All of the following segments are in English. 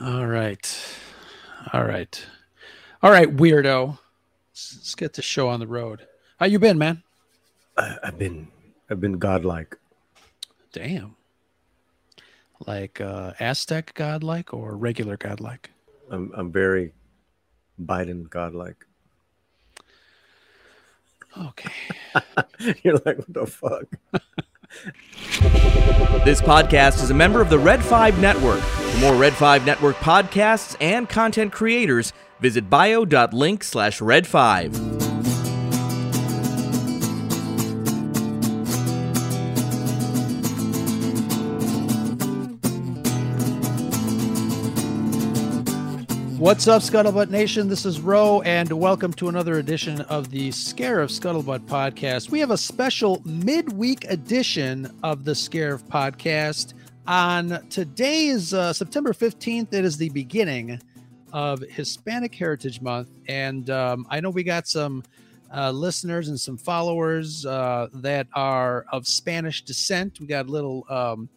All right. All right. All right, weirdo. Let's, get the show on the road. How you been, man? I, I've been I've been godlike. Damn. Like uh Aztec godlike or regular godlike? I'm I'm very Biden godlike. Okay. You're like, what the fuck? This podcast is a member of the Red 5 Network. For more Red 5 Network podcasts and content creators, visit bio.link slash red5. What's up, Scuttlebutt Nation? This is Roe, and welcome to another edition of the Scarif Scuttlebutt podcast. We have a special midweek edition of the Scarif podcast. On today's uh, September 15th, it is the beginning of Hispanic Heritage Month. And um, I know we got some uh, listeners and some followers uh, that are of Spanish descent. We got a little. Um,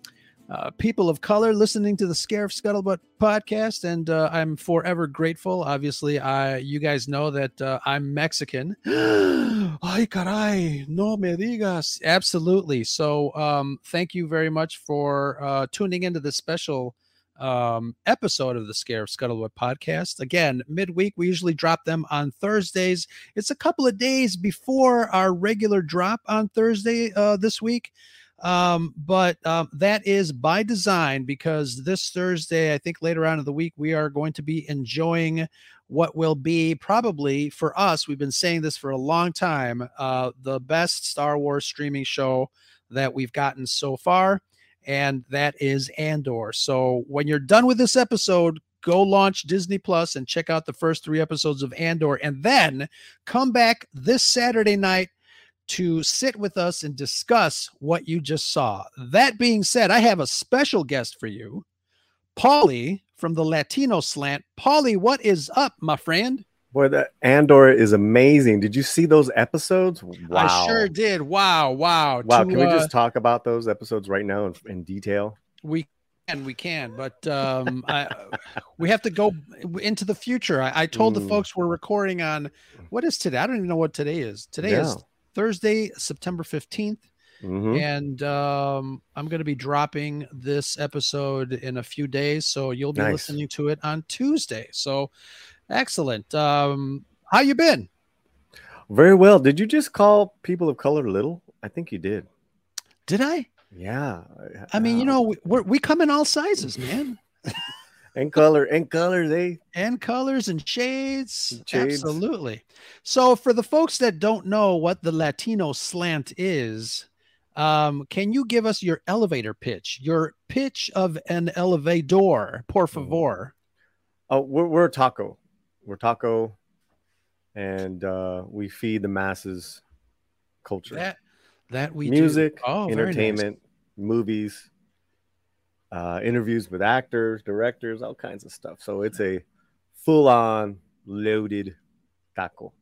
uh, people of color listening to the Scarif Scuttlebutt podcast, and uh, I'm forever grateful. Obviously, I you guys know that uh, I'm Mexican. Ay caray, no me digas. Absolutely. So, um, thank you very much for uh, tuning into this special um, episode of the Scarif Scuttlebutt podcast. Again, midweek, we usually drop them on Thursdays. It's a couple of days before our regular drop on Thursday uh, this week. Um, but um, that is by design because this Thursday, I think later on in the week, we are going to be enjoying what will be probably for us. We've been saying this for a long time uh, the best Star Wars streaming show that we've gotten so far, and that is Andor. So when you're done with this episode, go launch Disney Plus and check out the first three episodes of Andor, and then come back this Saturday night to sit with us and discuss what you just saw. That being said, I have a special guest for you, Paulie from the Latino Slant. Paulie, what is up, my friend? Boy, that Andor is amazing. Did you see those episodes? Wow. I sure did. Wow, wow. Wow. To, Can we uh, just talk about those episodes right now in, in detail? we can, we can, but um, I, we have to go into the future. I, I told the Mm. folks we're recording on what is today? I don't even know what today is. Today is Yeah. Thursday, September 15th. Mhm. and um, I'm going to be dropping this episode in a few days, so you'll be Nice. listening to it on Tuesday. So, excellent. Um, how you been? Very well. Did you just call people of color little? I think you did. Did I? Yeah. I mean, you know, we, we're, we come in all sizes, man, and color and color they and colors and shades. Shades. Absolutely. So, for the folks that don't know what the Latino slant is. Um, can you give us your elevator pitch? Your pitch of an elevator, por Mm-hmm. favor. Oh, we're, we're taco. We're taco, and uh, we feed the masses culture, That that we do. music, Oh, very nice. entertainment, movies, uh, interviews with actors, directors, all kinds of stuff. So it's a full-on loaded taco.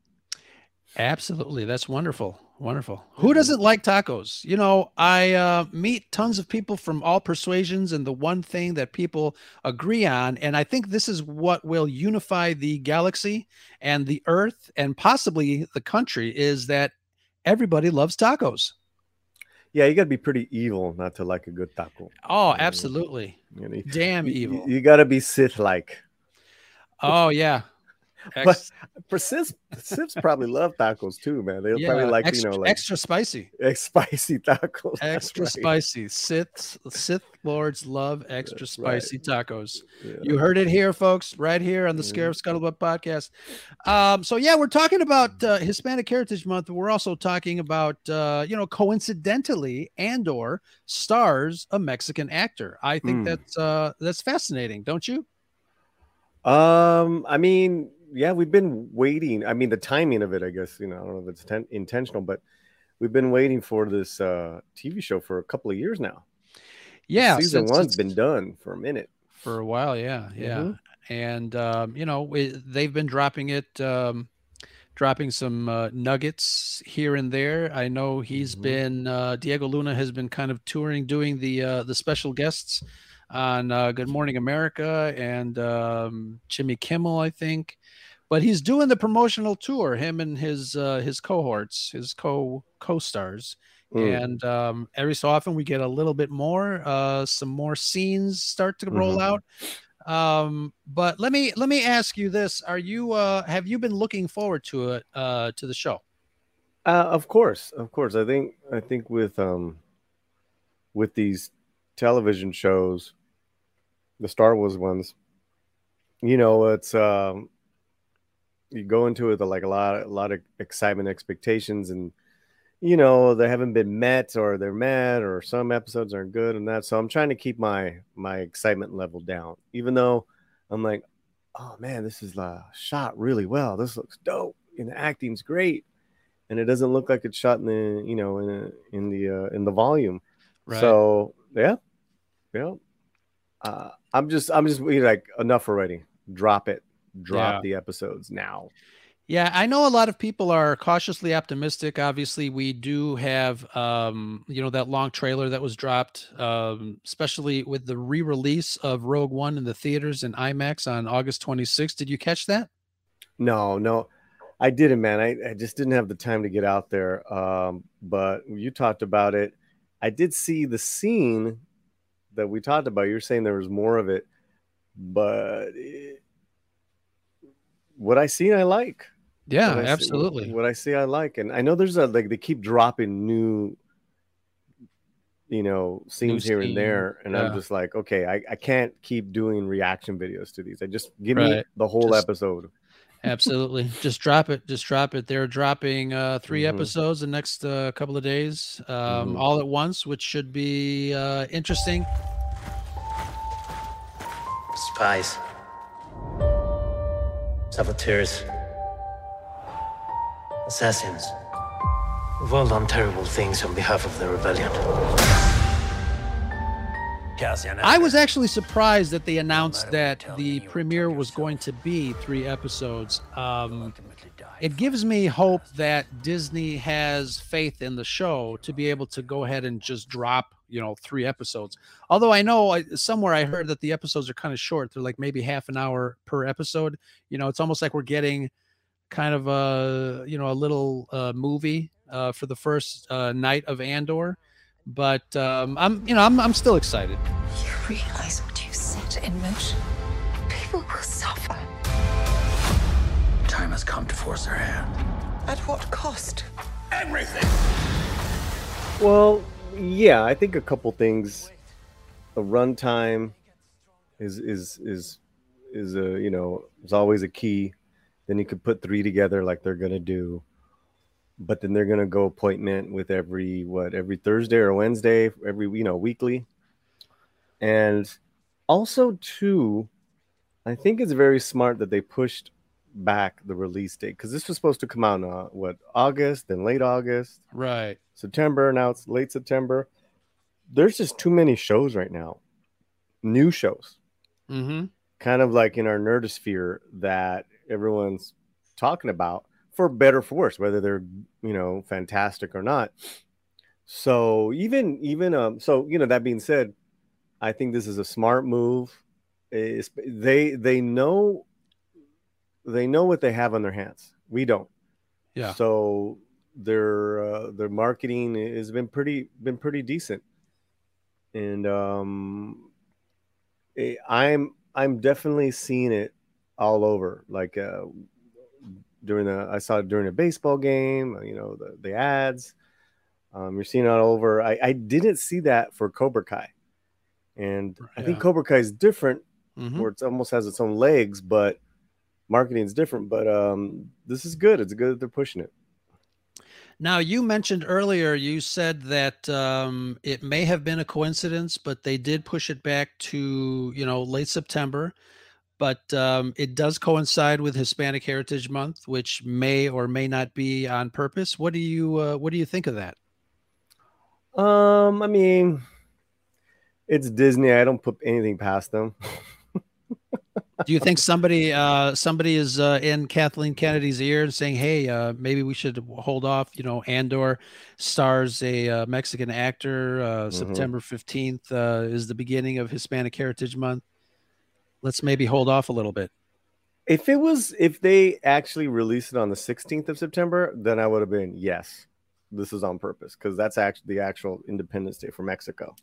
Absolutely, that's wonderful. Wonderful. Who doesn't like tacos? You know, I uh, meet tons of people from all persuasions, and the one thing that people agree on, and I think this is what will unify the galaxy and the Earth and possibly the country, is that everybody loves tacos. Yeah, you got to be pretty evil not to like a good taco. Oh, absolutely. You, know, Damn you- evil. You, got to be Sith-like. Oh, yeah. But Ex- For Sith, Siths probably love tacos too, man. They'll yeah, probably like extra, you know like extra spicy. ex- spicy tacos. Extra right. spicy. Sith Sith lords love extra That's right. spicy tacos. Yeah. You heard it here, folks, right here on the Mhm. Scarif Scuttlebutt podcast. Um, so yeah, we're talking about uh, Hispanic Heritage Month. We're also talking about, uh, you know, coincidentally, Andor stars a Mexican actor. I think Hmm. that's uh, that's fascinating, don't you? Um, I mean, yeah, we've been waiting. I mean, the timing of it, I guess, you know, I don't know if it's ten- intentional, but we've been waiting for this uh TV show for a couple of years now. Yeah, season since one's been done for a minute. for a while. Yeah, yeah, Mhm. and um, you know we, they've been dropping it. Um, dropping some uh, nuggets here and there. I know he's Mhm. been uh, Diego Luna has been kind of touring, doing the uh, the special guests on uh, Good Morning America and um, Jimmy Kimmel, I think. But he's doing the promotional tour, him and his uh, his cohorts, his co co stars. Mm. And um, every so often we get a little bit more, uh, some more scenes start to roll mm-hmm. out. Um, but let me let me ask you this: Are you uh, have you been looking forward to it uh, to the show? Uh, of course, of course. I think I think with um with these television shows, the Star Wars ones, you know, it's um you go into it with like a lot a lot of excitement, expectations, and you know they haven't been met or they're met or some episodes aren't good and that. So I'm trying to keep my my excitement level down, even though I'm like, oh man, this is uh, shot really well. This looks dope, and the acting's great, and it doesn't look like it's shot in the you know in a, in the uh, in the volume. Right. So yeah, yeah. Uh, I'm just I'm just like enough already. Drop it. Drop yeah. the episodes now. Yeah, I know a lot of people are cautiously optimistic. Obviously, we do have, um, you know, that long trailer that was dropped, um, especially with the re-release of Rogue One in the theaters and IMAX on August 26th. Did you catch that? No, no, I didn't, man. I, I just didn't have the time to get out there. Um, but you talked about it. I did see the scene that we talked about. You're saying there was more of it, but it, what I see, I like. Yeah, what absolutely. See, what I see, I like, and I know there's a like they keep dropping new, you know, scenes new here scene. and there, and yeah. I'm just like, okay, I, I can't keep doing reaction videos to these. I just give right. me the whole just, episode. Absolutely, just drop it. Just drop it. They're dropping uh, 3 mm-hmm. episodes the next uh, couple of days, um, mm-hmm. all at once, which should be uh, interesting. Spies, saboteurs Assassins. We've all done terrible things on behalf of the rebellion. I was actually surprised that they announced that the premiere was going to be three episodes. Um, it gives me hope that Disney has faith in the show to be able to go ahead and just drop, you know, three episodes. Although I know I, somewhere I heard that the episodes are kind of short; they're like maybe half an hour per episode. You know, it's almost like we're getting kind of a you know a little uh, movie uh, for the first uh, night of Andor, but um, I'm you know I'm I'm still excited. You realize what you set in motion? People will suffer. Time has come to force her hand. At what cost? Everything. Well, yeah, I think a couple things. A runtime is is is is a you know is always a key then you could put three together like they're gonna do. But then they're gonna go appointment with every what every Thursday or Wednesday, every you know weekly. And also too, I think it's very smart that they pushed back the release date because this was supposed to come out in uh, what August, then late August, right? September. Now it's late September. There's just too many shows right now, new shows. Mm-hmm. Kind of like in our nerdosphere that everyone's talking about for better for worse, whether they're you know fantastic or not. So even even um so you know that being said, I think this is a smart move. It's, they they know they know what they have on their hands. We don't. Yeah. So their uh, their marketing has been pretty been pretty decent, and um, eh, I'm I'm definitely seeing it all over. Like uh, during the, I saw it during a baseball game. You know, the the ads. Um, you're seeing it all over. I, I didn't see that for Cobra Kai, and yeah. I think Cobra Kai is different, mm-hmm. where it almost has its own legs, but marketing is different. But um, this is good. It's good that they're pushing it. Now, you mentioned earlier, you said that um, it may have been a coincidence, but they did push it back to, you know, late September but um, it does coincide with Hispanic Heritage Month, which may or may not be on purpose. What do you uh, what do you think of that? Um, I mean, it's Disney. I don't put anything past them. Do you think somebody uh, somebody is uh, in Kathleen Kennedy's ear and saying, "Hey, uh, maybe we should hold off"? You know, Andor stars a uh, Mexican actor. Uh, Mhm. September fifteenth uh, is the beginning of Hispanic Heritage Month. Let's maybe hold off a little bit. If it was, if they actually released it on the 16th of September, then I would have been yes, this is on purpose because that's actually the actual Independence Day for Mexico.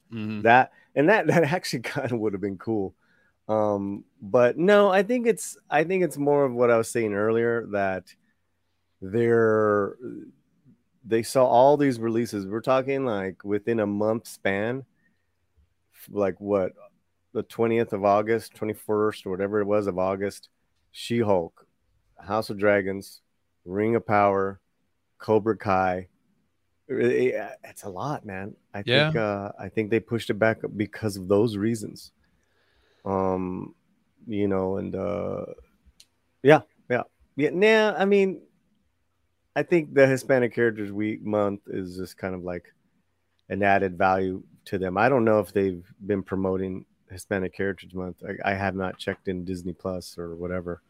That and that that actually kind of would have been cool. Um, but no, I think it's I think it's more of what I was saying earlier that they're they saw all these releases. We're talking like within a month span, like what the 20th of August, 21st, or whatever it was of August, She Hulk, House of Dragons, Ring of Power, Cobra Kai. It- It's a lot, man. I Yeah. think uh, I think they pushed it back because of those reasons. Um, you know, and uh, yeah, yeah, yeah. Now, I mean, I think the Hispanic Heritage Week month is just kind of like an added value to them. I don't know if they've been promoting Hispanic Heritage Month. I, I have not checked in Disney Plus or whatever.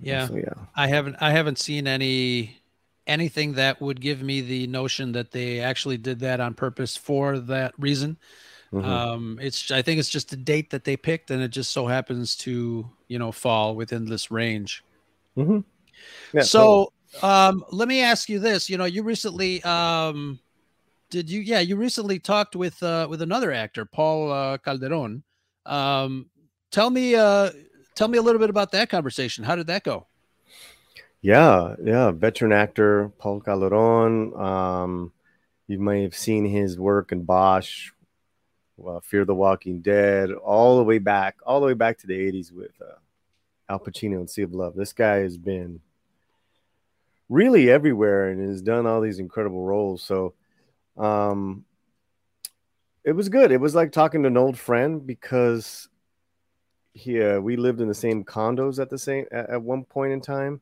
Yeah. So, yeah. I haven't I haven't seen any anything that would give me the notion that they actually did that on purpose for that reason. Mhm. Um, it's I think it's just a date that they picked, and it just so happens to you know fall within this range. Mhm. Yeah, totally. so um, let me ask you this: you know, you recently um, did you? Yeah, you recently talked with uh, with another actor, Paul uh, Calderon. Um, tell me, uh, tell me a little bit about that conversation. How did that go? Yeah, yeah, veteran actor Paul Calderon. Um, you may have seen his work in Bosch, well, Fear the Walking Dead, all the way back, all the way back to the '80s with uh, Al Pacino and Sea of Love. This guy has been really everywhere and has done all these incredible roles. So, um, it was good. It was like talking to an old friend because he, uh, we lived in the same condos at the same at, at one point in time.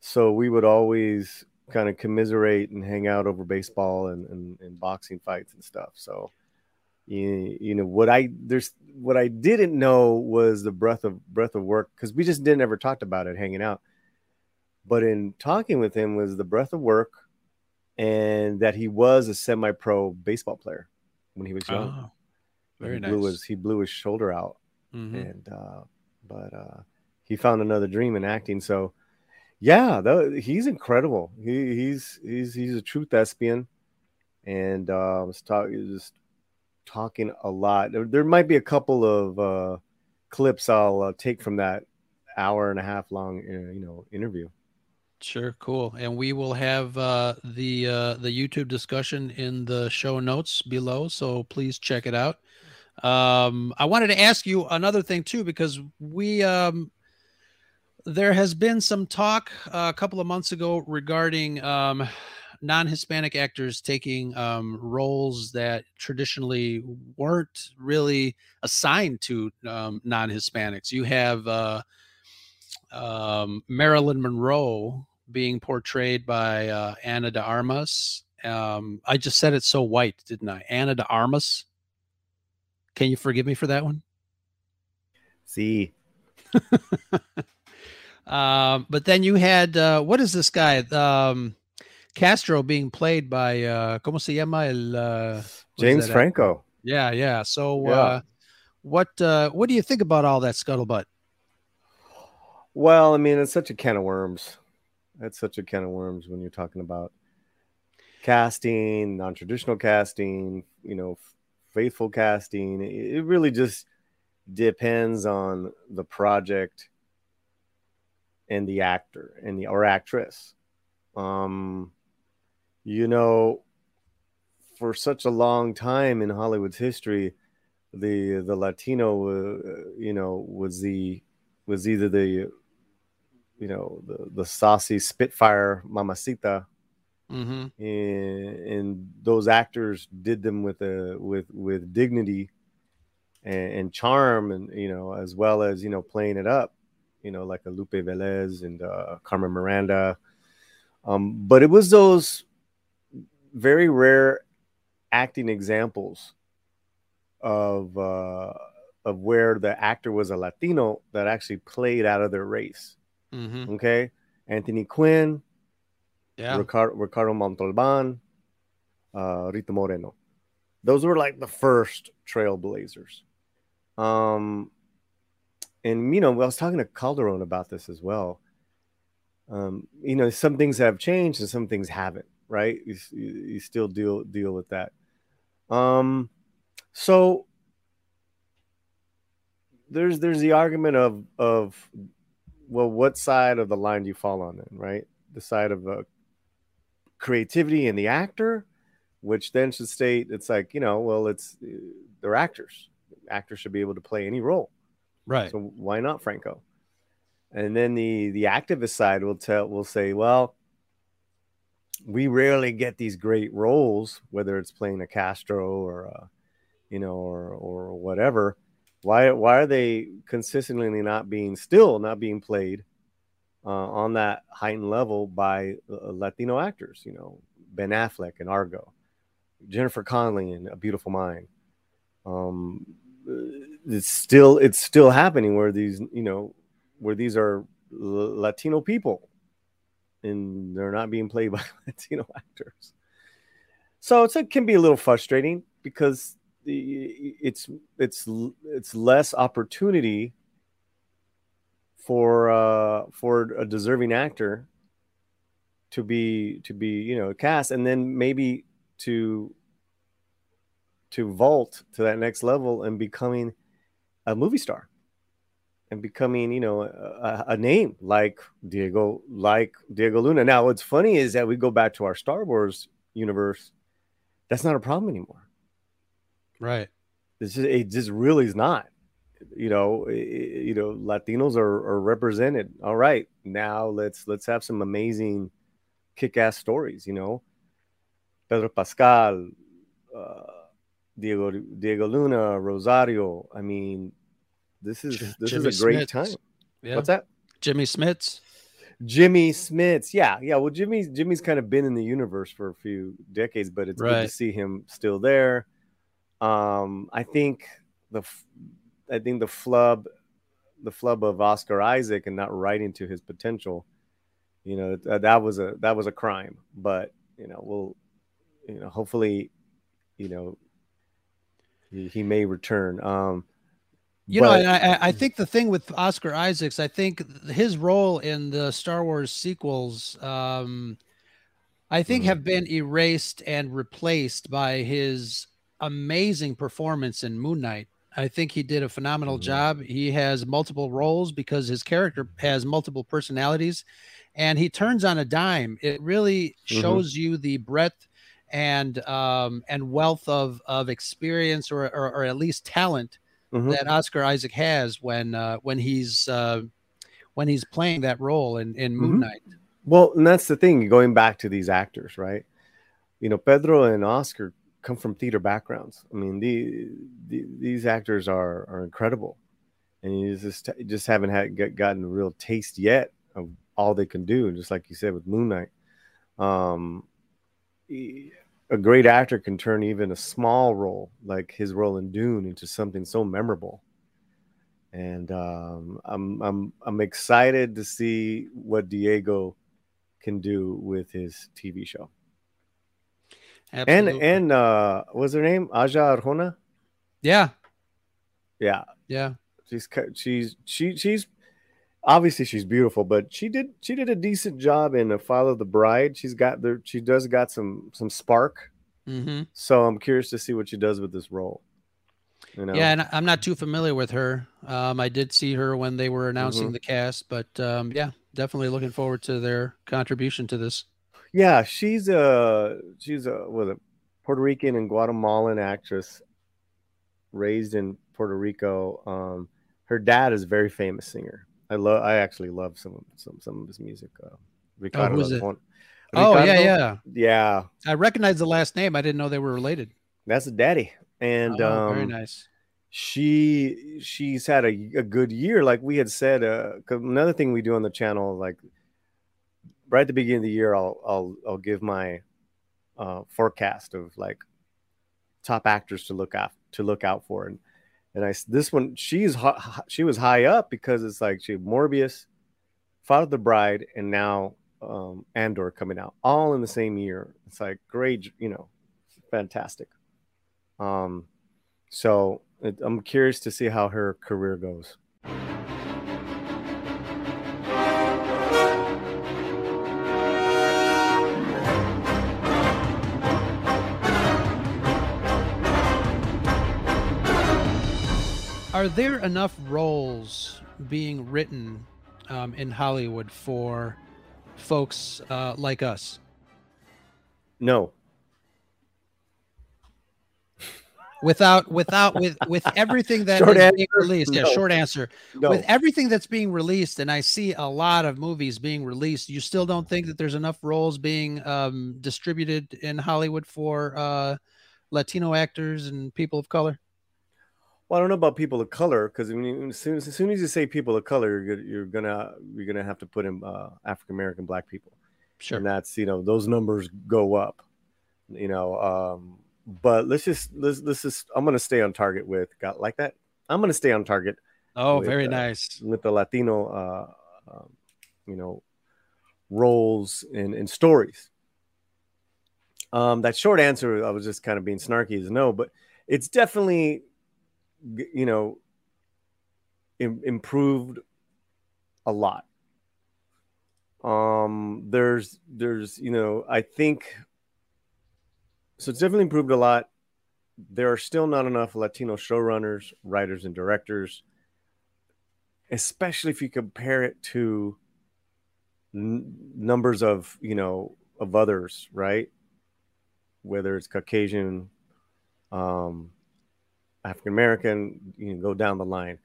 So we would always kind of commiserate and hang out over baseball and, and, and boxing fights and stuff. So you, you know what i there's what i didn't know was the breadth of breadth of work because we just didn't ever talked about it hanging out. But in talking with him was the breadth of work and that he was a semi-pro baseball player when he was young. Oh, very he nice. blew his he blew his shoulder out. Mhm. and uh but uh he found another dream in acting. So yeah tho- he's incredible. He he's he's he's a true thespian. And uh I was talking just talking a lot. There, there might be a couple of uh clips i'll uh, take from that hour and a half long uh, you know interview Sure, cool. And we will have uh, the uh, the YouTube discussion in the show notes below, so please check it out. Um, I wanted to ask you another thing too, because we um, there has been some talk uh, a couple of months ago regarding um, non-Hispanic actors taking um, roles that traditionally weren't really assigned to um, non-Hispanics. You have uh, um, Marilyn Monroe being portrayed by uh, Ana de Armas. Um, I just said it so white, didn't I? Ana de Armas. Can you forgive me for that one? see Um, but then you had uh, what is this guy? Um, Castro being played by uh, ¿Cómo se llama el? Uh, james franco? Yeah, yeah. So, Yeah. Uh, what uh, what do you think about all that scuttlebutt? Well, I mean, it's such a can of worms. That's such a can of worms when you're talking about casting, non-traditional casting, you know, faithful casting. It it really just depends on the project and the actor and the or actress. Um, you know, for such a long time in Hollywood's history, the the Latino, uh, you know, was the was either the you know the the saucy Spitfire mamacita, Mm-hmm. and, and those actors did them with a with with dignity and, and charm, and you know as well as you know playing it up, you know like a Lupe Velez and uh, Carmen Miranda. Um, but it was those very rare acting examples of uh, of where the actor was a Latino that actually played out of their race. Mhm. Okay, Anthony Quinn, Yeah. Ricardo, Ricardo Montalban, uh, Rita Moreno. Those were like the first trailblazers. Um, and you know, I was talking to Calderon about this as well. Um, you know, some things have changed and some things haven't. Right? You, you you still deal deal with that. Um, so there's there's the argument of of well, what side of the line do you fall on then? Right? The side of uh, creativity in the actor, which then should state it's like you know, well, it's uh, they're actors. Actors should be able to play any role. Right. So why not Franco? And then the the activist side will tell will say, well, we rarely get these great roles, whether it's playing a Castro or a, you know, or or whatever. Why why are they consistently not being still not being played uh, on that heightened level by uh, Latino actors? You know, Ben Affleck and Argo, Jennifer Connelly in A Beautiful Mind. Um, it's still it's still happening where these you know where these are Latino people and they're not being played by Latino actors. So it can be a little frustrating because it's it's it's less opportunity for uh, for a deserving actor to be to be you know cast and then maybe to to vault to that next level and becoming a movie star and becoming you know a, a name like diego like diego luna. Now what's funny is that we go back to our star wars universe that's not a problem anymore Right. it's just, it just really is not you know i- i- you know latinos are, are represented all right now let's let's have some amazing kick-ass stories you know pedro pascal uh, diego diego luna rosario i mean this is this Jimmy is a great Smits. time Yeah. what's that Jimmy Smits. Jimmy Smits. Yeah, yeah. Well, Jimmy's Jimmy's kind of been in the universe for a few decades, but it's good to see him still there. Um, I think the I think the flub the flub of Oscar Isaac and not writing to his potential, you know, th- that was a that was a crime. But you know, we'll you know, hopefully, you know, he, he may return. Um, You know, but- and I, I- think the thing with Oscar Isaacs, I think his role in the Star Wars sequels, um, I think, Mhm. have been erased and replaced by his amazing performance in Moon Knight. I think he did a phenomenal Mhm. job. He has multiple roles because his character has multiple personalities, and he turns on a dime. It really Mhm. shows you the breadth and um, and wealth of of experience or, or or at least talent Mhm. that Oscar Isaac has when uh, when he's uh, when he's playing that role in, in Moon Mhm. Knight. Well, and that's the thing, going back to these actors, right? You know, Pedro and Oscar come from theater backgrounds. I mean, the, the these actors are are incredible, and you just just haven't had gotten a real taste yet of all they can do. Just like you said with Moon Knight, um, a great actor can turn even a small role like his role in Dune into something so memorable. And um, I'm I'm I'm excited to see what Diego can do with his TV show. And Absolutely. and uh what's her name? Adria Arjona? yeah, Yeah. yeah, She's she's she she's obviously she's beautiful, but she did she did a decent job in a Follow the Bride. She's got there she does got some some spark. hmm So I'm curious to see what she does with this role. You know? yeah. And I'm not too familiar with her. Um, I did see her when they were announcing Mhm. the cast, but um, yeah, definitely looking forward to their contribution to this. Yeah, she's a she's a was a Puerto Rican and Guatemalan actress raised in Puerto Rico. Um, her dad is a very famous singer. I love I actually love some of some some of his music. Uh, Ricardo who's it? Arjona. Oh yeah, yeah. yeah. I recognize the last name. I didn't know they were related. That's a daddy, and oh, um, very nice. she she's had a, a good year like we had said uh 'cause another thing we do on the channel like right at the beginning of the year i'll i'll i'll give my uh forecast of like top actors to look out to look out for and And I this one she's she was high up because it's like she Morbius, Father the Bride, and now um, Andor coming out all in the same year. It's like great, you know, fantastic. Um, so it, I'm curious to see how her career goes. Are there enough roles being written um, in Hollywood for folks uh, like us? No, Without, without, with, with everything that Short is answer, being released. Yeah, short answer. no. With everything that's being released, and I see a lot of movies being released, you still don't think that there's enough roles being um, distributed in Hollywood for uh, Latino actors and people of color? Well, I don't know about people of color because when you, as, soon as, as soon as you say people of color, you're, gonna- you're gonna you're gonna have to put in uh, African American Black people, Sure. and that's you know those numbers go up, you know. Um, but let's just let's let's just I'm gonna stay on target with got like that. I'm gonna stay on target Oh, with, very uh, nice. with the Latino, uh, um, you know, roles and, and stories. Um, that short answer, I was just kind of being snarky, is no, but it's definitely, you know, im- improved a lot. Um, there's, there's, you know, I think, so it's definitely improved a lot. There are still not enough Latino showrunners, writers, and directors especially if you compare it to n- numbers of you know of others right whether it's caucasian um african american you can go down the line.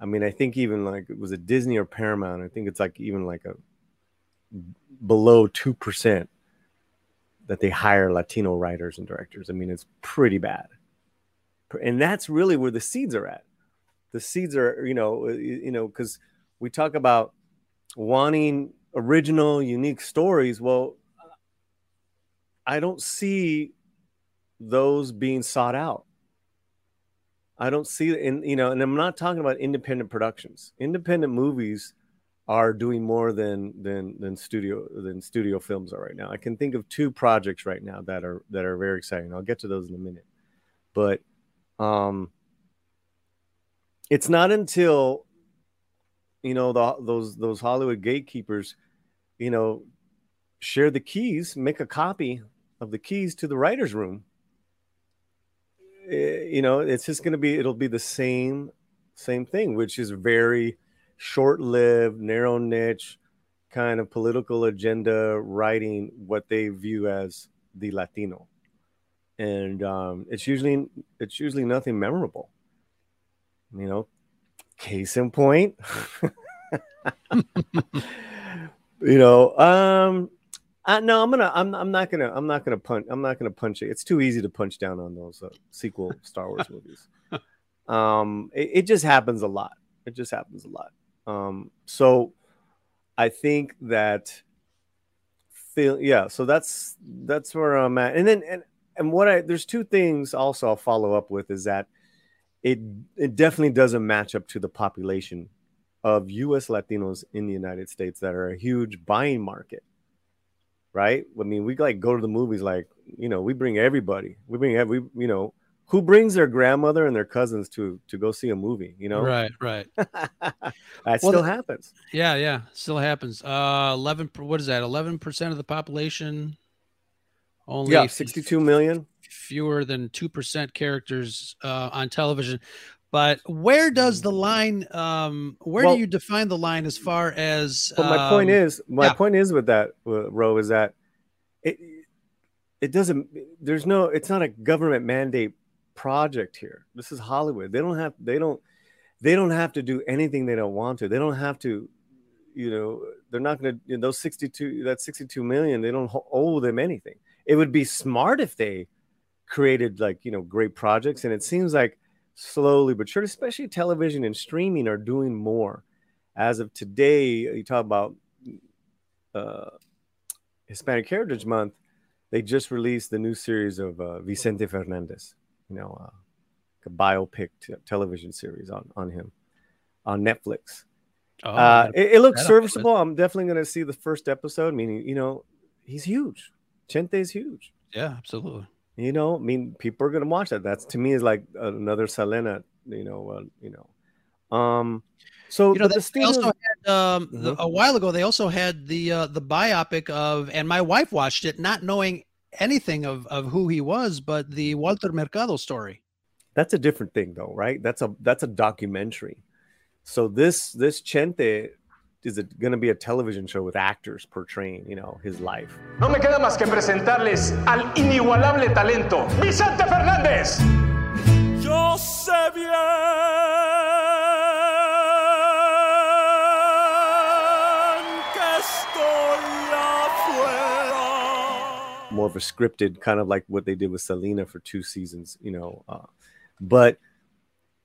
I mean i think even like it was a disney or paramount? I think it's like even like a below 2% that they hire latino writers and directors. I mean it's pretty bad. And that's really where the seeds are at. The seeds are you know uh, you you know because we talk about wanting original unique stories. Well i don't see those being sought out i don't see in you know and i'm not talking about independent productions. Independent movies are doing more than than than studio than studio films are right now. I can think of two projects right now that are that are very exciting. I'll get to those in a minute. But um it's not until you know the, those those Hollywood gatekeepers, you know, share the keys, make a copy of the keys to the writers' room. Eh, You know, it's just going to be it'll be the same same thing, which is very short-lived, narrow niche kind of political agenda writing what they view as the Latino, and um, it's usually it's usually nothing memorable. You know case in point. You know um I, no i'm gonna I'm, I'm not gonna i'm not gonna punch i'm not gonna punch it. It's too easy to punch down on those uh, sequel star wars movies. Um it, it just happens a lot. It just happens a lot. Um so i think that feel yeah so that's that's where i'm at. And then and and what i there's two things also i'll follow up with is that it it definitely doesn't match up to the population of US Latinos in the United States that are a huge buying market. Right? I mean, we like go to the movies like, you know, we bring everybody. We bring every, you know, who brings their grandmother and their cousins to to go see a movie, you know? Right, right. that Well, still the- happens. Yeah, yeah, still happens. Uh, eleven. What is that? Eleven percent of the population. Only Yeah, 62 million. fewer than two percent characters uh, on television. But where does the line? Um, where Well- do you define the line as far as? But my point um, is, my yeah. point is with that, uh, Ro, is that it it doesn't. There's no. It's not a government mandate project here. This is Hollywood. They don't have. They don't. They don't have to do anything they don't want to. They don't have to. You know, they're not going to. You know, those 62. That 62 million. They don't owe them anything. It would be smart if they created like you know great projects, and it seems like slowly but sure, especially television and streaming, are doing more as of today, you talk about uh, Hispanic Heritage Month. They just released the new series of uh, Vicente Fernandez. You know, a biopic t- television series on on him on Netflix. Oh, uh, it, it looks that'll be good. serviceable. I'm definitely going to see the first episode. Meaning, you know, he's huge. Chente is huge. yeah, absolutely. You know, I mean, people are going to watch that. That's to me is like another Selena. You know, uh, you know. Um, so You know, the they also had um, the, Mhm. a while ago. They also had the uh, the biopic of, and my wife watched it, not knowing anything of of who he was, but the Walter Mercado story. that's a different thing though right that's a that's a documentary so this this chente is it going to be a television show with actors portraying you know his life No me queda más que presentarles al inigualable talento, Vicente Fernández. Yo sé bien que estoy afuera. more of a scripted kind of like what they did with selena for two seasons you know uh, but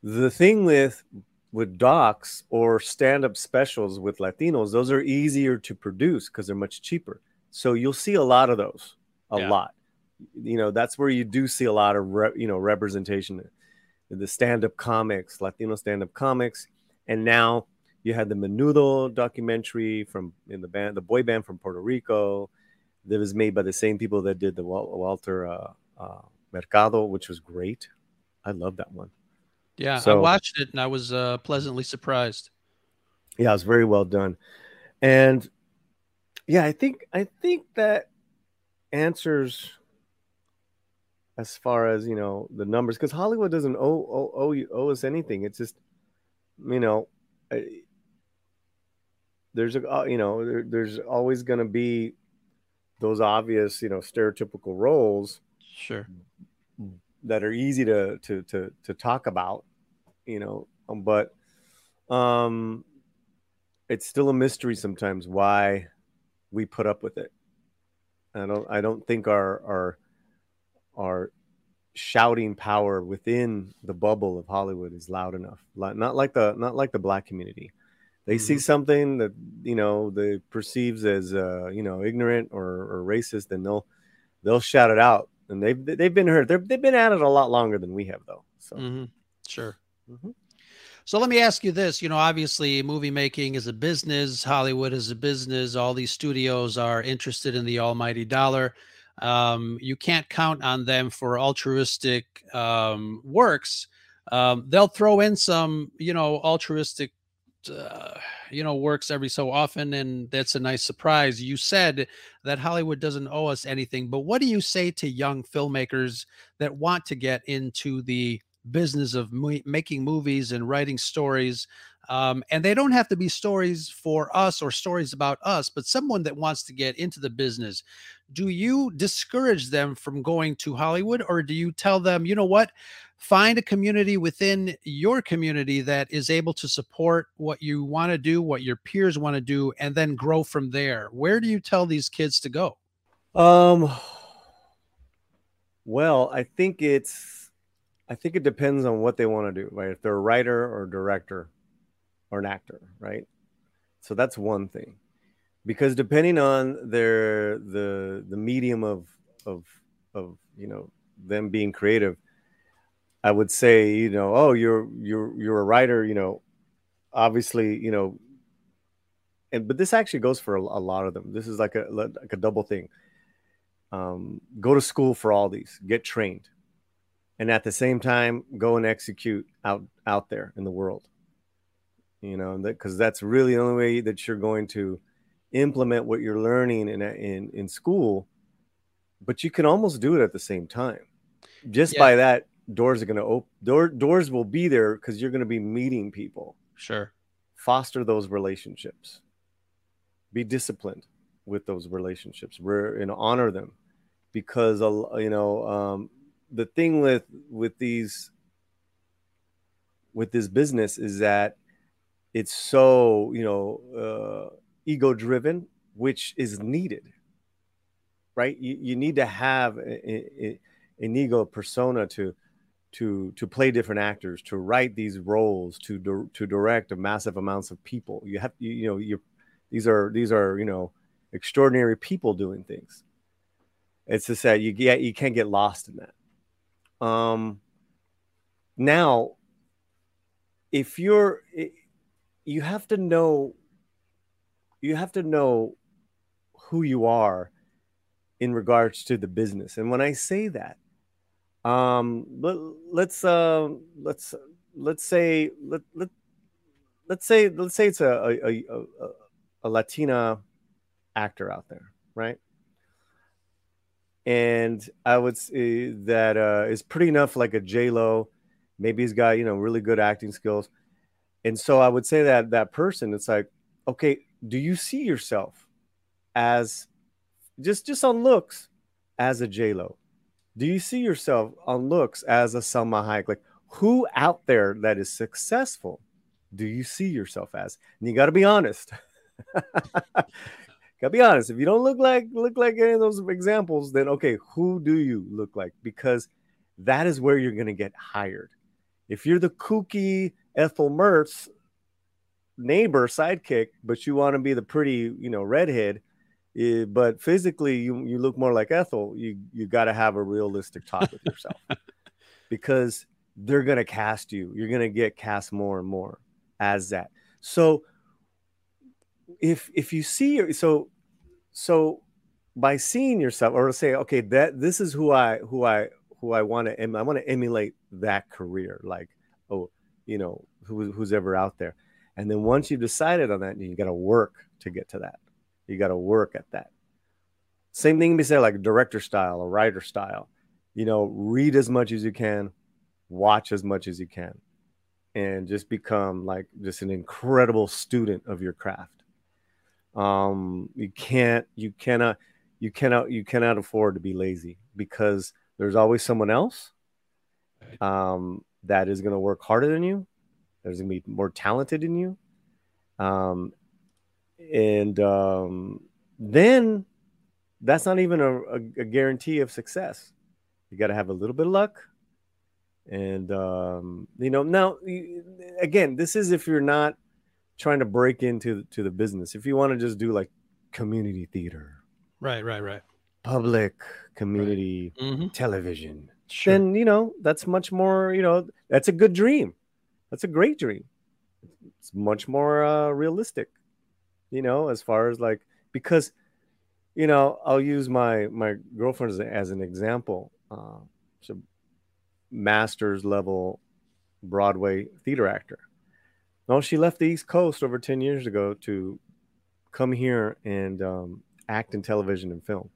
the thing with with docs or stand-up specials with latinos those are easier to produce because they're much cheaper. So you'll see a lot of those a Yeah. lot. You know that's where you do see a lot of re- you know representation. The stand-up comics latino stand-up comics and now you had the menudo documentary from in the band the boy band from puerto rico that was made by the same people that did the walter uh, uh, mercado which was great. I love that one Yeah, I watched it and I was uh, pleasantly surprised. yeah it was very well done and yeah i think i think that answers as far as you know the numbers because hollywood doesn't owe, owe, owe, you, owe us anything it's just you know I- there's a uh, you know there, there's always going to be those obvious you know stereotypical roles Sure. That are easy to to to to talk about, you know. Um, but um, it's still a mystery sometimes why we put up with it. I don't I don't think our our our shouting power within the bubble of Hollywood is loud enough. Not like the not like the black community. They see something that you know they perceives as uh, you know ignorant or, or racist, and they'll they'll shout it out. And they've they've been heard. They're, they've been at it a lot longer than we have, though. So hmm Sure. Mhm. So let me ask you this. You know, obviously, movie making is a business. Hollywood is a business. All these studios are interested in the almighty dollar. Um, you can't count on them for altruistic um, works. Um, they'll throw in some, you know, altruistic, uh, you know, works every so often, and that's a nice surprise. You said that Hollywood doesn't owe us anything, but what do you say to young filmmakers that want to get into the business of making movies and writing stories. Um, and they don't have to be stories for us or stories about us, but someone that wants to get into the business. Do you discourage them from going to Hollywood or do you tell them, you know what? Find a community within your community that is able to support what you want to do, what your peers want to do, and then grow from there. Where do you tell these kids to go? Um. Well, I think it's, I think it depends on what they want to do, right? If they're a writer or director, or an actor, right? So that's one thing, because depending on their the the medium of of of you know them being creative, I would say you know oh you're you're you're a writer, you know, obviously you know, and but this actually goes for a, a lot of them. This is like a like a double thing um, go to school for all these, get trained, and at the same time go and execute out out there in the world. You know, because that's really the only way that you're going to implement what you're learning in in in school. But you can almost do it at the same time. Just Yeah. by that, doors are going to open. Door, doors will be there because you're going to be meeting people. Sure. foster those relationships. Be disciplined with those relationships. We're know honor them. Because you know um, the thing with with these with this business is that it's so you know uh, ego driven which is needed. Right? You, you need to have a, a- an ego persona to to to play different actors to write these roles to dir- to direct massive amounts of people. You have you, you know you these are these are you know extraordinary people doing things. It's just that you get you can't get lost in that. Um now if you're you have to know you have to know who you are in regards to the business. And when i say that um let, let's uh let's let's say let, let let's say let's say it's a a, a, a, latina actor out there right? And i would say that uh is pretty enough like a j lo maybe he's got you know really good acting skills. And so i would say that that person it's like okay do you see yourself as just just on looks as a j lo do you see yourself on looks as a Salma Hayek? Like who out there that is successful do you see yourself as? And you got to be honest. got to be honest. If you don't look like look like any of those examples, then okay, who do you look like? Because that is where you're going to get hired. If you're the kooky Ethel Mertz neighbor sidekick, but you want to be the pretty, you know, redhead, eh, but physically you you look more like Ethel, you you got to have a realistic talk with yourself because they're going to cast you. You're going to get cast more and more as that. So if if you see your so so by seeing yourself or say okay that this is who I who I who I want to em- I want to emulate that career like oh you know who, who's ever out there and then once you've decided on that you got to work to get to that you got to work at that. Same thing can be said like director style or writer style. You know read as much as you can watch as much as you can and just become like just an incredible student of your craft. Um you can't you cannot you cannot you cannot afford to be lazy because there's always someone else um that is going to work harder than you there's going to be more talented than you um and um then that's not even a, a, a guarantee of success. You got to have a little bit of luck. And um you know now again this is if you're not trying to break into to the business. If you want to just do like community theater. Right, right, right. public community Mm-hmm. television. Sure. then you know that's much more you know that's a good dream. That's a great dream. It's much more uh, realistic you know as far as like because you know i'll use my my girlfriend as, as an example uh, she's a master's level broadway theater actor. No she left the east coast over 10 years ago to come here and um, act in television and film.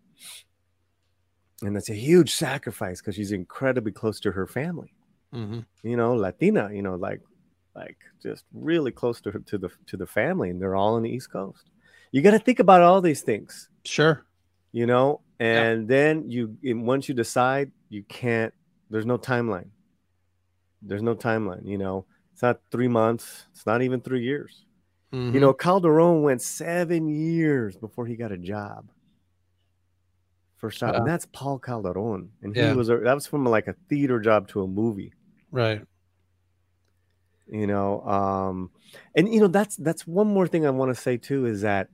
And that's a huge sacrifice because she's incredibly close to her family. Mm-hmm. you know latina you know like like just really close to to the to the family and they're all on the east coast. You got to think about all these things. Sure. you know? And then you once you decide you can't there's no timeline. There's no timeline you know? It's not three months. It's not even three years. Mhm. you know calderon went seven years before he got a job. First time and that's paul calderon. And Yeah. he was a, that was from like a theater job to a movie. Right. You know um and you know that's that's one more thing i want to say too is that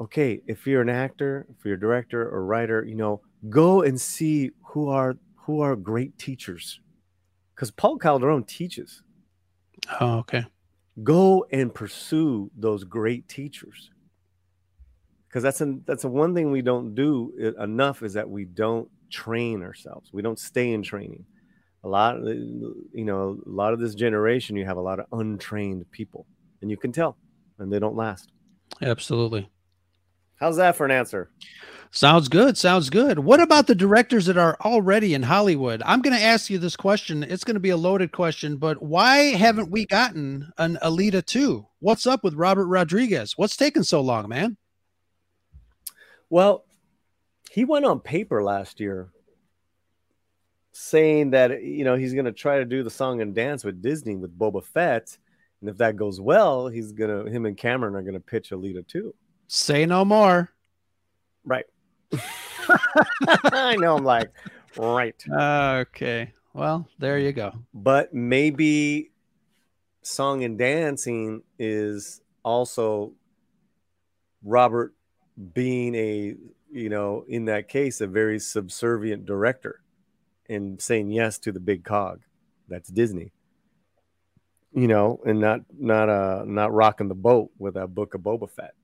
okay if you're an actor if you're a director or writer you know go and see who are who are great teachers. Because paul calderon teaches. Oh, okay. go and pursue those great teachers. Because that's a that's a one thing we don't do enough is that we don't train ourselves. We don't stay in training a lot uh, you know a lot of this generation you have a lot of untrained people and you can tell and they don't last Absolutely. how's that for an answer Sounds good. Sounds good. What about the directors that are already in Hollywood? I'm going to ask you this question. It's going to be a loaded question, but why haven't we gotten an Alita 2? What's up with Robert Rodriguez? What's taking so long, man? well he went on paper last year saying that you know he's going to try to do the song and dance with disney with boba fett and if that goes well he's gonna him and cameron are gonna pitch alita 2 Say no more. Right. I know. I'm like, right. Okay. Well, there you go. But maybe song and dancing is also Robert being a, you know, in that case, a very subservient director. And saying yes to the big cog. That's disney. You know and not not uh not rocking the boat with that book of boba fett.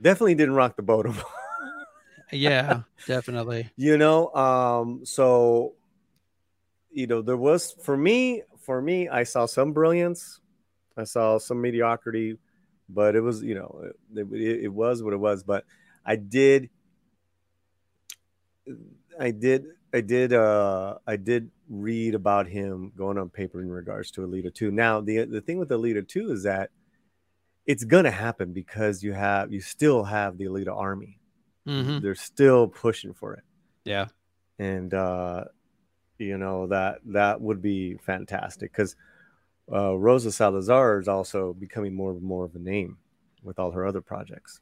Definitely didn't rock the boat Yeah, definitely. you know um so you know there was for me for me i saw some brilliance. I saw some mediocrity but it was you know it, it, it was what it was. But i did i did i did uh i did read about him going on paper in regards to alita 2 now the the thing with alita 2 is that it's gonna happen because you have you still have the alita army. Hmm they're still pushing for it. Yeah. and uh you know that that would be fantastic because uh rosa salazar is also becoming more and more of a name with all her other projects.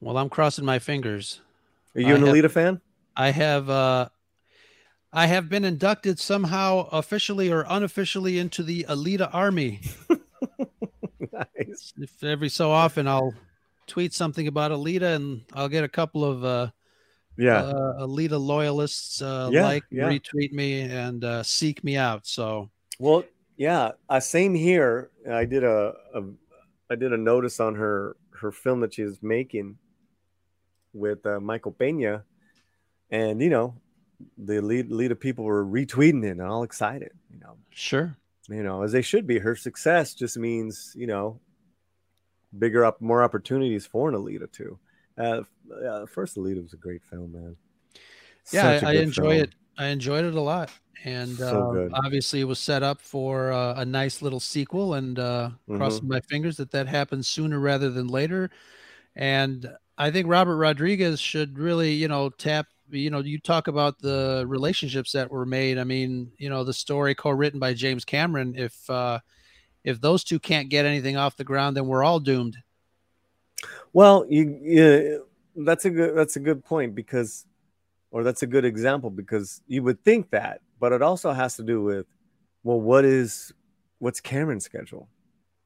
Well, I'm crossing my fingers. are you I an have- alita fan I have uh I have been inducted somehow officially or unofficially into the Alita Army. nice If every so often I'll tweet something about Alita and I'll get a couple of uh, yeah uh Alita loyalists uh Yeah, like yeah. retweet me and uh seek me out. So well yeah uh, same here i did a, a i did a notice on her her film that she's making with uh, michael pena and you know the lead lead of people were retweeting it and all excited you know sure. you know, as they should be. Her success just means, you know, bigger up, more opportunities for an Alita 2. Uh, uh, first Alita was a great film, man. Yeah, Such a I, I enjoy film. it. I enjoyed it a lot. And So uh, obviously, it was set up for uh, a nice little sequel, and uh, Mm-hmm. crossing my fingers that that happens sooner rather than later. And I think Robert Rodriguez should really, you know, tap. You know, you talk about the relationships that were made. I mean, you know, the story co-written by James Cameron. If uh, if those two can't get anything off the ground, then we're all doomed. Well, you, yeah, that's a good that's a good point because, or that's a good example because you would think that, but it also has to do with, well, what is what's Cameron's schedule,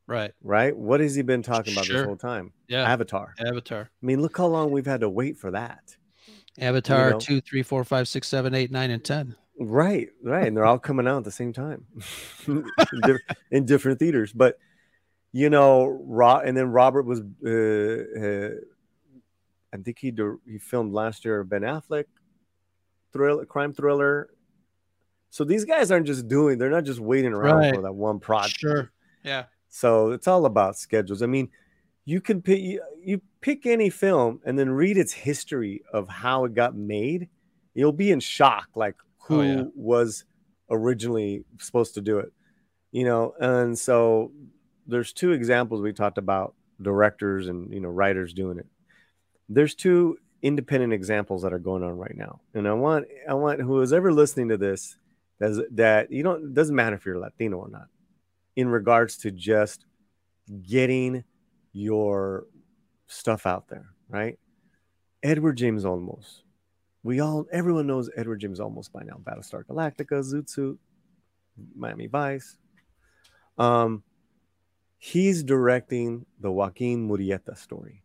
Right. right? What has he been talking about Sure. this whole time? Yeah. Avatar. Avatar. I mean, look how long we've had to wait for that. Avatar know. two, three, four, five, six, seven, eight, nine, and ten. Right, right, and they're all coming out at the same time in, di- in different theaters. But you know, Ro- and then Robert was, uh, uh, I think he he filmed last year Ben Affleck thriller, crime thriller. So these guys aren't just doing; they're not just waiting around Right. for that one project. Sure. Yeah. So it's all about schedules. I mean, you can pick you, you pick any film and then read its history of how it got made. You'll be in shock, like oh, who Oh, yeah. was originally supposed to do it, you know. And so there's two examples we talked about directors and you know writers doing it. There's two independent examples that are going on right now, and I want I want who is ever listening to this that's, that you don't doesn't matter if you're Latino or not in regards to just getting your stuff out there, right? Edward James Olmos. We all, everyone knows Edward James Olmos by now. Battlestar Galactica, Zoot Suit, Miami Vice. Um, he's directing the Joaquin Murrieta story.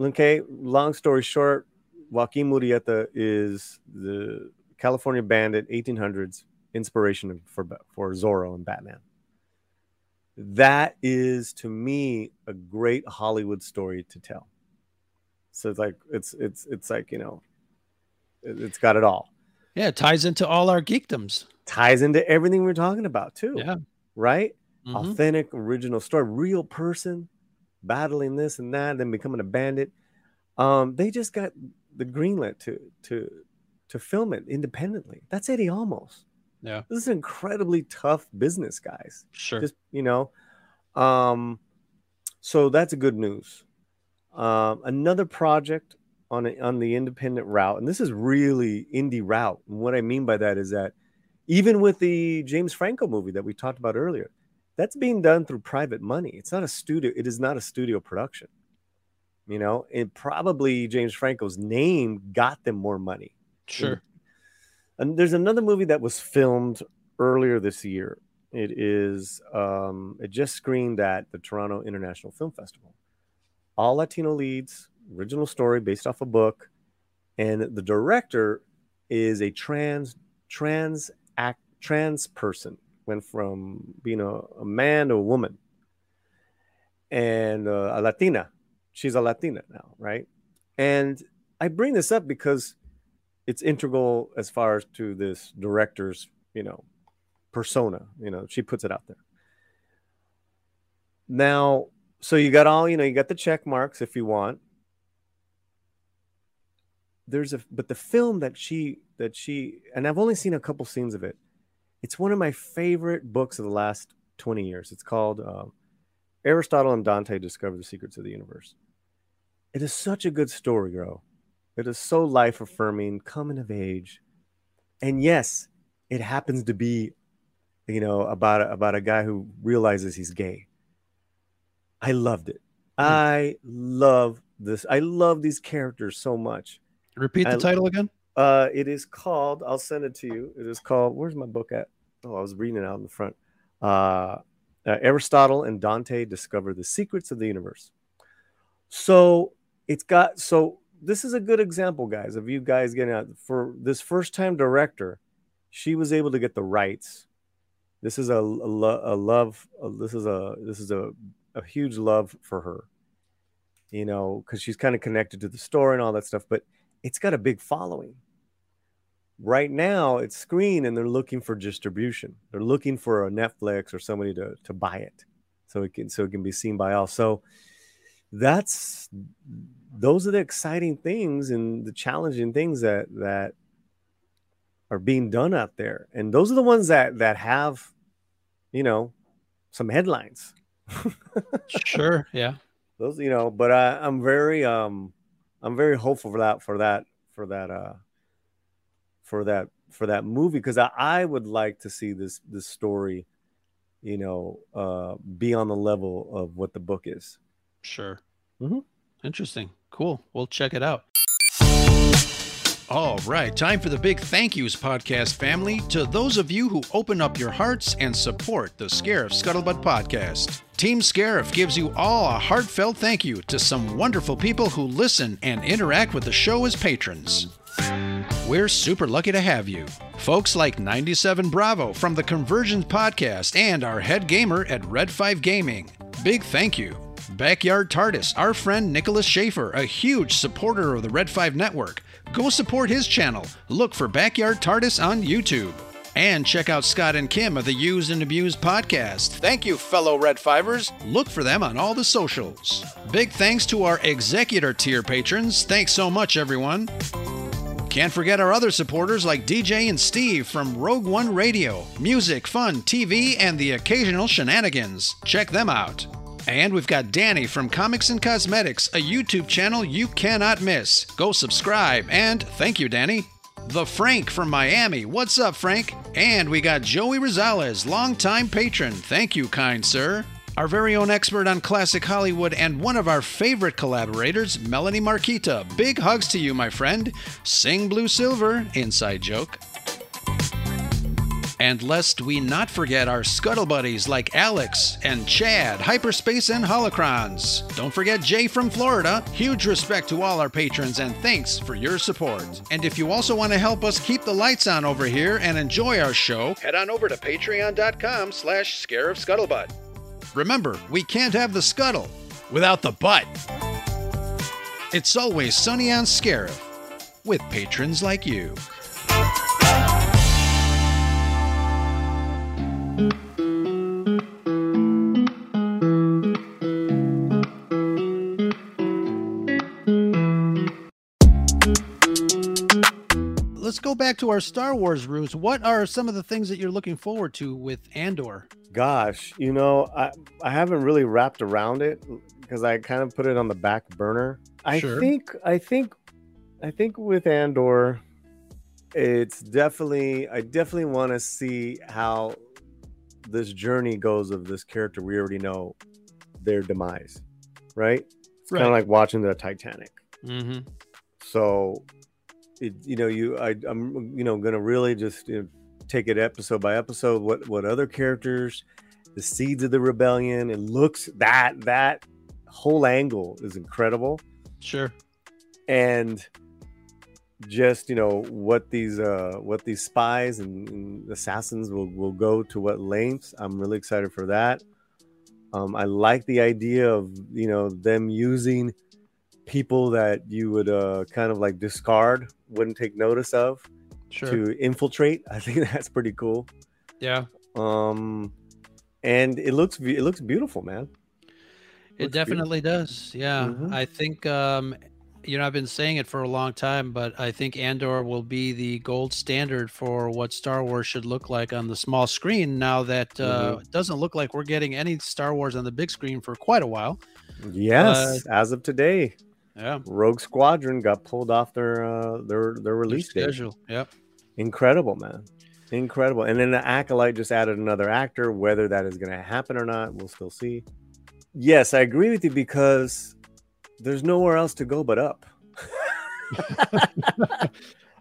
Okay, long story short, Joaquin Murrieta is the California bandit, 1800s inspiration for for Zorro and Batman. That is to me a great Hollywood story to tell. So it's like it's it's it's like you know, it, it's got it all. Yeah. It ties into all our geekdoms. Ties into everything we're talking about too. Yeah. Right. Mhm. Authentic, original story, real person battling this and that, then becoming a bandit. Um, they just got the greenlit to to to film it independently. That's Eddie Olmos. Yeah. This is incredibly tough business, guys. Sure. Just you know, um, so that's a good news. Um, another project on a, on the independent route, and this is really indie route. And what I mean by that is that even with the James Franco movie that we talked about earlier, that's being done through private money. It's not a studio. It is not a studio production. You know, and probably James Franco's name got them more money. sure. And there's another movie that was filmed earlier this year. It is um, it just screened at the Toronto International Film Festival. All Latino leads, original story based off a book. and the director is a trans trans act trans person went from being a, a man to a woman and uh, a latina she's a latina now right and i bring this up because it's integral as far as to this director's you know persona you know she puts it out there now so you got all you know you got the check marks if you want there's a but the film that she that she and I've only seen a couple scenes of it. It's one of my favorite books of the last 20 years. It's called uh, Aristotle and Dante Discover the Secrets of the Universe. It is such a good story, girl. It is so life affirming, coming of age. And yes, it happens to be, you know, about a, about a guy who realizes he's gay. I loved it. Hmm. I love this. I love these characters so much. Repeat the I- title again. Uh, it is called. I'll send it to you. It is called. Where's my book at? Oh, I was reading it out in the front. Uh, uh, Aristotle and Dante discover the secrets of the universe. So it's got. So this is a good example, guys, of you guys getting out for this first time director. She was able to get the rights. This is a, a, lo- a love. a- this is a this is a a huge love for her. You know, because she's kind of connected to the story and all that stuff, but it's got a big following right now it's screened and they're looking for distribution they're looking for a netflix or somebody to, to buy it so it can so it can be seen by all so that's those are the exciting things and the challenging things that that are being done out there and those are the ones that that have you know some headlines Sure. Yeah. those you know but i i'm very um i'm very hopeful for that for that for that uh for that for that movie because I, I would like to see this this story you know uh be on the level of what the book is Sure. Mhm. Interesting. Cool. We'll check it out. All right, time for the big thank yous podcast family to those of you who open up your hearts and support the Scarif Scuttlebutt podcast. Team Scarif gives you all a heartfelt thank you to some wonderful people who listen and interact with the show as patrons. We're super lucky to have you. Folks like 97 Bravo from the Convergence podcast and our head gamer at Red 5 Gaming. Big thank you. Backyard TARDIS, our friend Nicholas Schaefer, a huge supporter of the Red 5 network. Go support his channel. Look for Backyard TARDIS on YouTube. And check out Scott and Kim of the Used and Abused podcast. Thank you, fellow Red Fivers. Look for them on all the socials. Big thanks to our executor tier patrons. Thanks so much, everyone. Can't forget our other supporters like DJ and Steve from Rogue One Radio, music, fun, TV, and the occasional shenanigans. Check them out. And we've got Danny from Comics and Cosmetics, a YouTube channel you cannot miss. Go subscribe, and thank you, Danny. The Frank from Miami. What's up, Frank? And we got Joey Rosales, longtime patron. Thank you, kind sir. Our very own expert on classic Hollywood and one of our favorite collaborators, Melanie Marquita. Big hugs to you, my friend. Sing Blue Silver, inside joke. And lest we not forget our scuttle buddies like Alex and Chad, Hyperspace and Holocrons. Don't forget Jay from Florida. Huge respect to all our patrons and thanks for your support. And if you also want to help us keep the lights on over here and enjoy our show, head on over to patreon.com slash scarif scuttlebutt. Remember, we can't have the scuttle without the butt. It's always sunny on Scarif with patrons like you. To our Star Wars roots. What are some of the things that you're looking forward to with Andor? gosh you know i i haven't really wrapped around it because i kind of put it on the back burner i Sure. think i think i think with andor it's definitely i definitely want to see how this journey goes of this character we already know their demise right it's kind of like watching the titanic mm-hmm. so it, you know you I, i'm you know gonna really just you know, take it episode by episode what what other characters the seeds of the rebellion it looks that that whole angle is incredible Sure. and just you know what these uh what these spies and, and assassins will will go to what lengths. I'm really excited for that. Um, I like the idea of you know them using people that you would uh kind of like discard, wouldn't take notice of Sure. to infiltrate. I think that's pretty cool. yeah. Um, and it looks it looks beautiful, man. It Looks definitely does. Yeah. Mhm. I think um you know, I've been saying it for a long time, but I think Andor will be the gold standard for what Star Wars should look like on the small screen now that uh, Mhm. it doesn't look like we're getting any Star Wars on the big screen for quite a while. Yes, as of today, Yeah. Rogue Squadron got pulled off their uh their their Their release date. schedule. Yep. Incredible, man. Incredible. And then the Acolyte just added another actor. Whether that is going to happen or not, we'll still see. Yes, I agree with you because there's nowhere else to go but up. I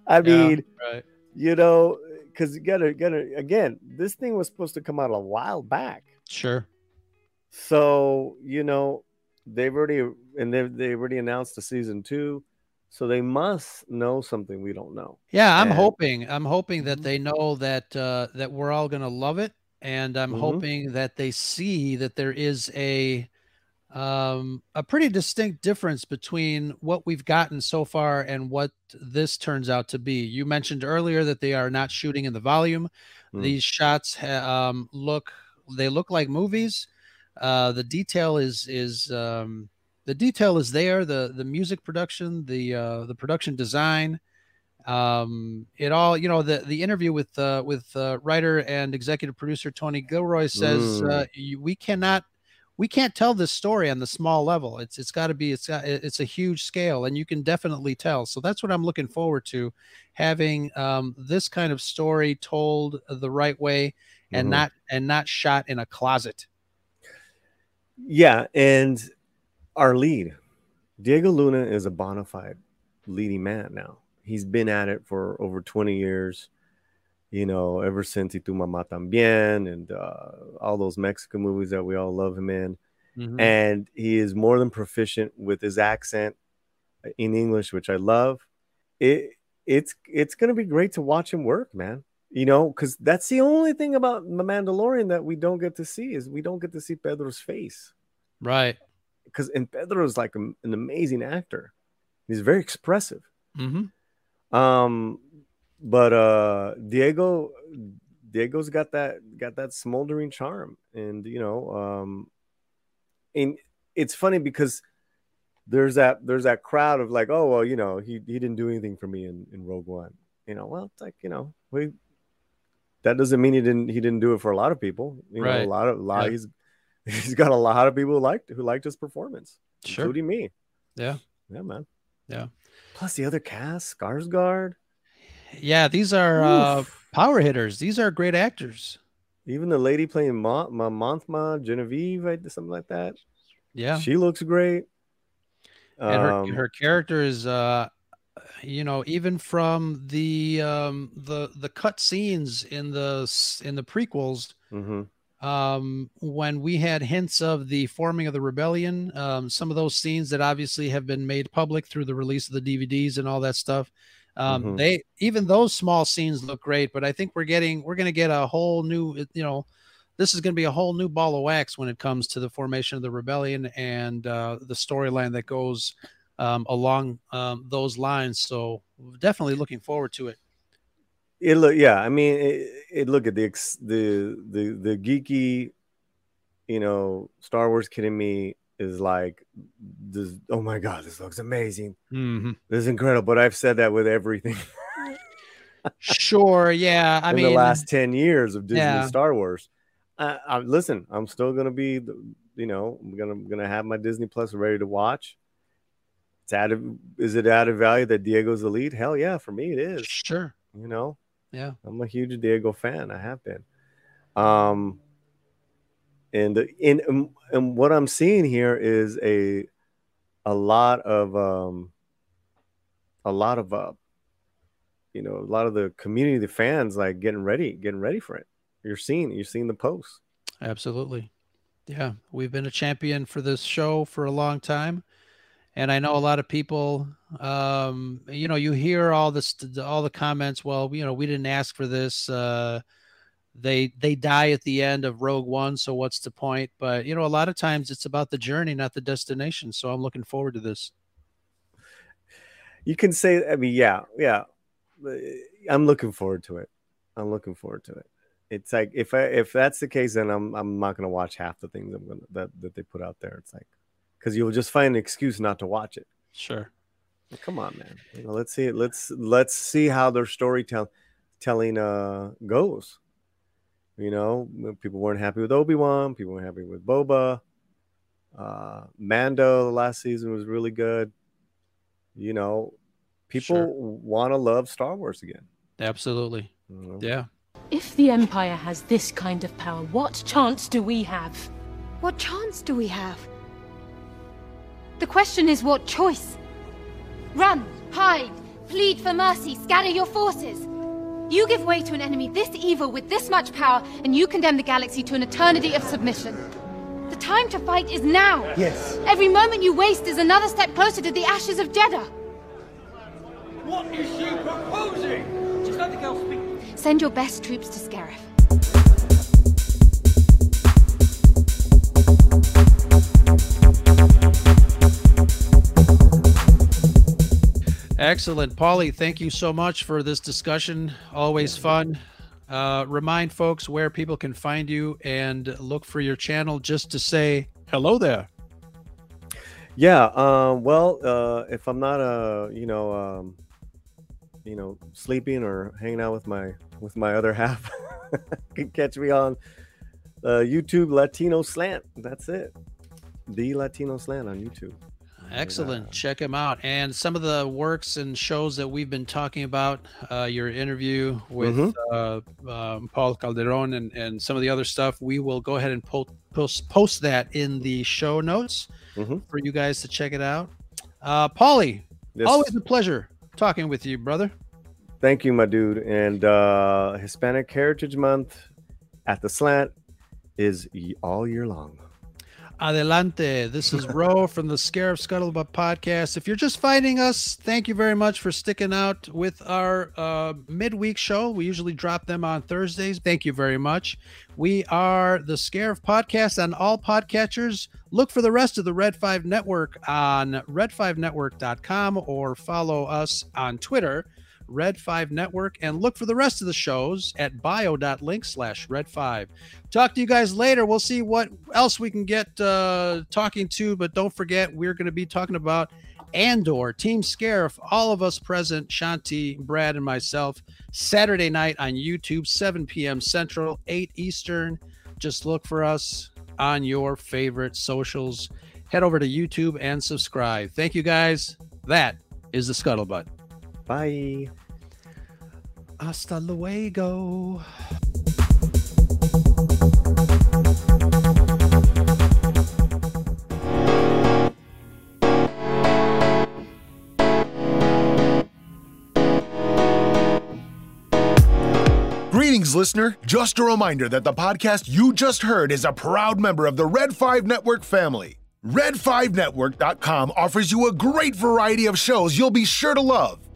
Yeah. mean, Right. you know, because you gotta, gotta, again, this thing was supposed to come out a while back. Sure. So, you know, they've already, and they've, they've already announced the season two. So they must know something we don't know. Yeah, I'm And- hoping. I'm hoping that Mhm. they know that uh, that we're all to love it, and I'm Mhm. hoping that they see that there is a um, a pretty distinct difference between what we've gotten so far and what this turns out to be. You mentioned earlier that they are not shooting in the volume. Mm. These shots ha- um, look they look like movies. Uh, the detail is is um, the detail is there. The the music production, the uh, the production design, um, it all you know. The the interview with uh, with uh, writer and executive producer Tony Gilroy says Mm. uh, you, we cannot we can't tell this story on the small level. It's it's got to be it's got, it's a huge scale, and you can definitely tell. So that's what I'm looking forward to, having um, this kind of story told the right way and Mhm. not and not shot in a closet. Yeah, and our lead, Diego Luna, is a bona fide leading man now. He's been at it for over 20 years, you know, ever since Y Tu Mamá También and uh, all those Mexican movies that we all love him in. Mhm. And he is more than proficient with his accent in English, which I love. It it's it's gonna be great to watch him work, man. You know, because that's the only thing about the Mandalorian that we don't get to see is we don't get to see Pedro's face Right. because and Pedro is like a- an amazing actor. He's very expressive. hmm Um, but uh, Diego, Diego's got that got that smoldering charm, and you know, um, and it's funny because there's that there's that crowd of like, oh well, you know, he he didn't do anything for me in in Rogue One. You know, well, it's like you know, we that doesn't mean he didn't he didn't do it for a lot of people. You know, Right. a lot of a lot Yeah. he's he's got a lot of people who liked who liked his performance, Sure. including me. Yeah. Yeah, man. Yeah. Plus the other cast, Skarsgård, Yeah. These are uh, power hitters. These are great actors. even the lady playing Mon- Ma- Mothma, Genevieve, something like that. Yeah. She looks great. and her, Um, her character is uh you know even from the um the the cut scenes in the in the prequels mhm. um when we had hints of the forming of the rebellion um some of those scenes that obviously have been made public through the release of the dvds and all that stuff um Mhm. they even those small scenes look great but i think we're getting we're going to get a whole new you know this is going to be a whole new ball of wax when it comes to the formation of the rebellion and uh, the storyline that goes um, along um, those lines. So definitely looking forward to it. It look, yeah. I mean, it, it look at the ex, the the the geeky, you know, Star Wars kid in me is like, this. Oh my god, this looks amazing. Mm-hmm. This is incredible. But I've said that with everything Sure. Yeah. I in mean, the last ten years of Disney yeah. Star Wars. I, I listen. I'm still gonna be, the, you know, I'm gonna gonna have my Disney Plus ready to watch. It's added. Is it added value that Diego's the lead? Hell yeah, for me it is. sure. You know, Yeah. I'm a huge Diego fan. I have been. Um, and in and, and what I'm seeing here is a a lot of um a lot of uh you know a lot of the community the fans like getting ready getting ready for it you're seeing you're seeing the posts Absolutely. Yeah. We've been a champion for this show for a long time. And I know a lot of people. Um, you know, you hear all this, all the comments. Well, you know, we didn't ask for this. Uh, they they die at the end of Rogue One, so what's the point? But you know, a lot of times it's about the journey, not the destination. So I'm looking forward to this. You can say, I mean, yeah, yeah. I'm looking forward to it. I'm looking forward to it. It's like if I if that's the case, then I'm I'm not gonna watch half the things I'm gonna that that they put out there. It's like because you'll just find an excuse not to watch it. Sure. Come on, man. You know, let's see it. Let's let's see how their storytelling telling uh goes. You know, people weren't happy with Obi Wan. People weren't happy with Boba. Uh, Mando the last season was really good. You know, people Sure. want to love Star Wars again. Absolutely. you know? Yeah. If the Empire has this kind of power, what chance do we have? What chance do we have? The question is what choice? Run, hide, plead for mercy, scatter your forces. You give way to an enemy this evil with this much power, and you condemn the galaxy to an eternity of submission. The time to fight is now. Yes. Every moment you waste is another step closer to the ashes of Jedha. What is she proposing? Just let the girl speak. Send your best troops to Scarif. Excellent. Paulie, thank you so much for this discussion. Always fun. Uh, remind folks where people can find you and look for your channel just to say hello there. Yeah. Um, well, uh, if I'm not, uh, you know, um, you know, sleeping or hanging out with my with my other half, you can catch me on uh, YouTube Latino Slant. That's it. The Latino Slant on YouTube. Excellent. Check him out. And some of the works and shows that we've been talking about, uh, your interview with Mhm. uh, um, Paul Calderon and, and some of the other stuff, we will go ahead and po- post, post that in the show notes Mhm. for you guys to check it out. Uh, Paulie, Yes. always a pleasure talking with you, brother. Thank you, my dude. And uh, Hispanic Heritage Month at the Slant is all year long. Adelante. This is Ro from the Scarif Scuttlebutt podcast. If you're just finding us, thank you very much for sticking out with our uh, midweek show. We usually drop them on Thursdays. Thank you very much. We are the Scarif podcast on all podcatchers. Look for the rest of the Red 5 Network on red5network.com or follow us on Twitter. Red 5 Network and look for the rest of the shows at bio.link slash red 5. Talk to you guys later. We'll see what else we can get uh, talking to, but don't forget, we're going to be talking about Andor, Team Scarif, all of us present, Shanti, Brad, and myself, Saturday night on YouTube, 7 p.m. Central, 8 Eastern. Just look for us on your favorite socials. Head over to YouTube and subscribe. Thank you guys. That is the Scuttlebutt. Bye. Hasta luego. Greetings, listener. Just a reminder that the podcast you just heard is a proud member of the Red 5 Network family. Red5Network.com offers you a great variety of shows you'll be sure to love.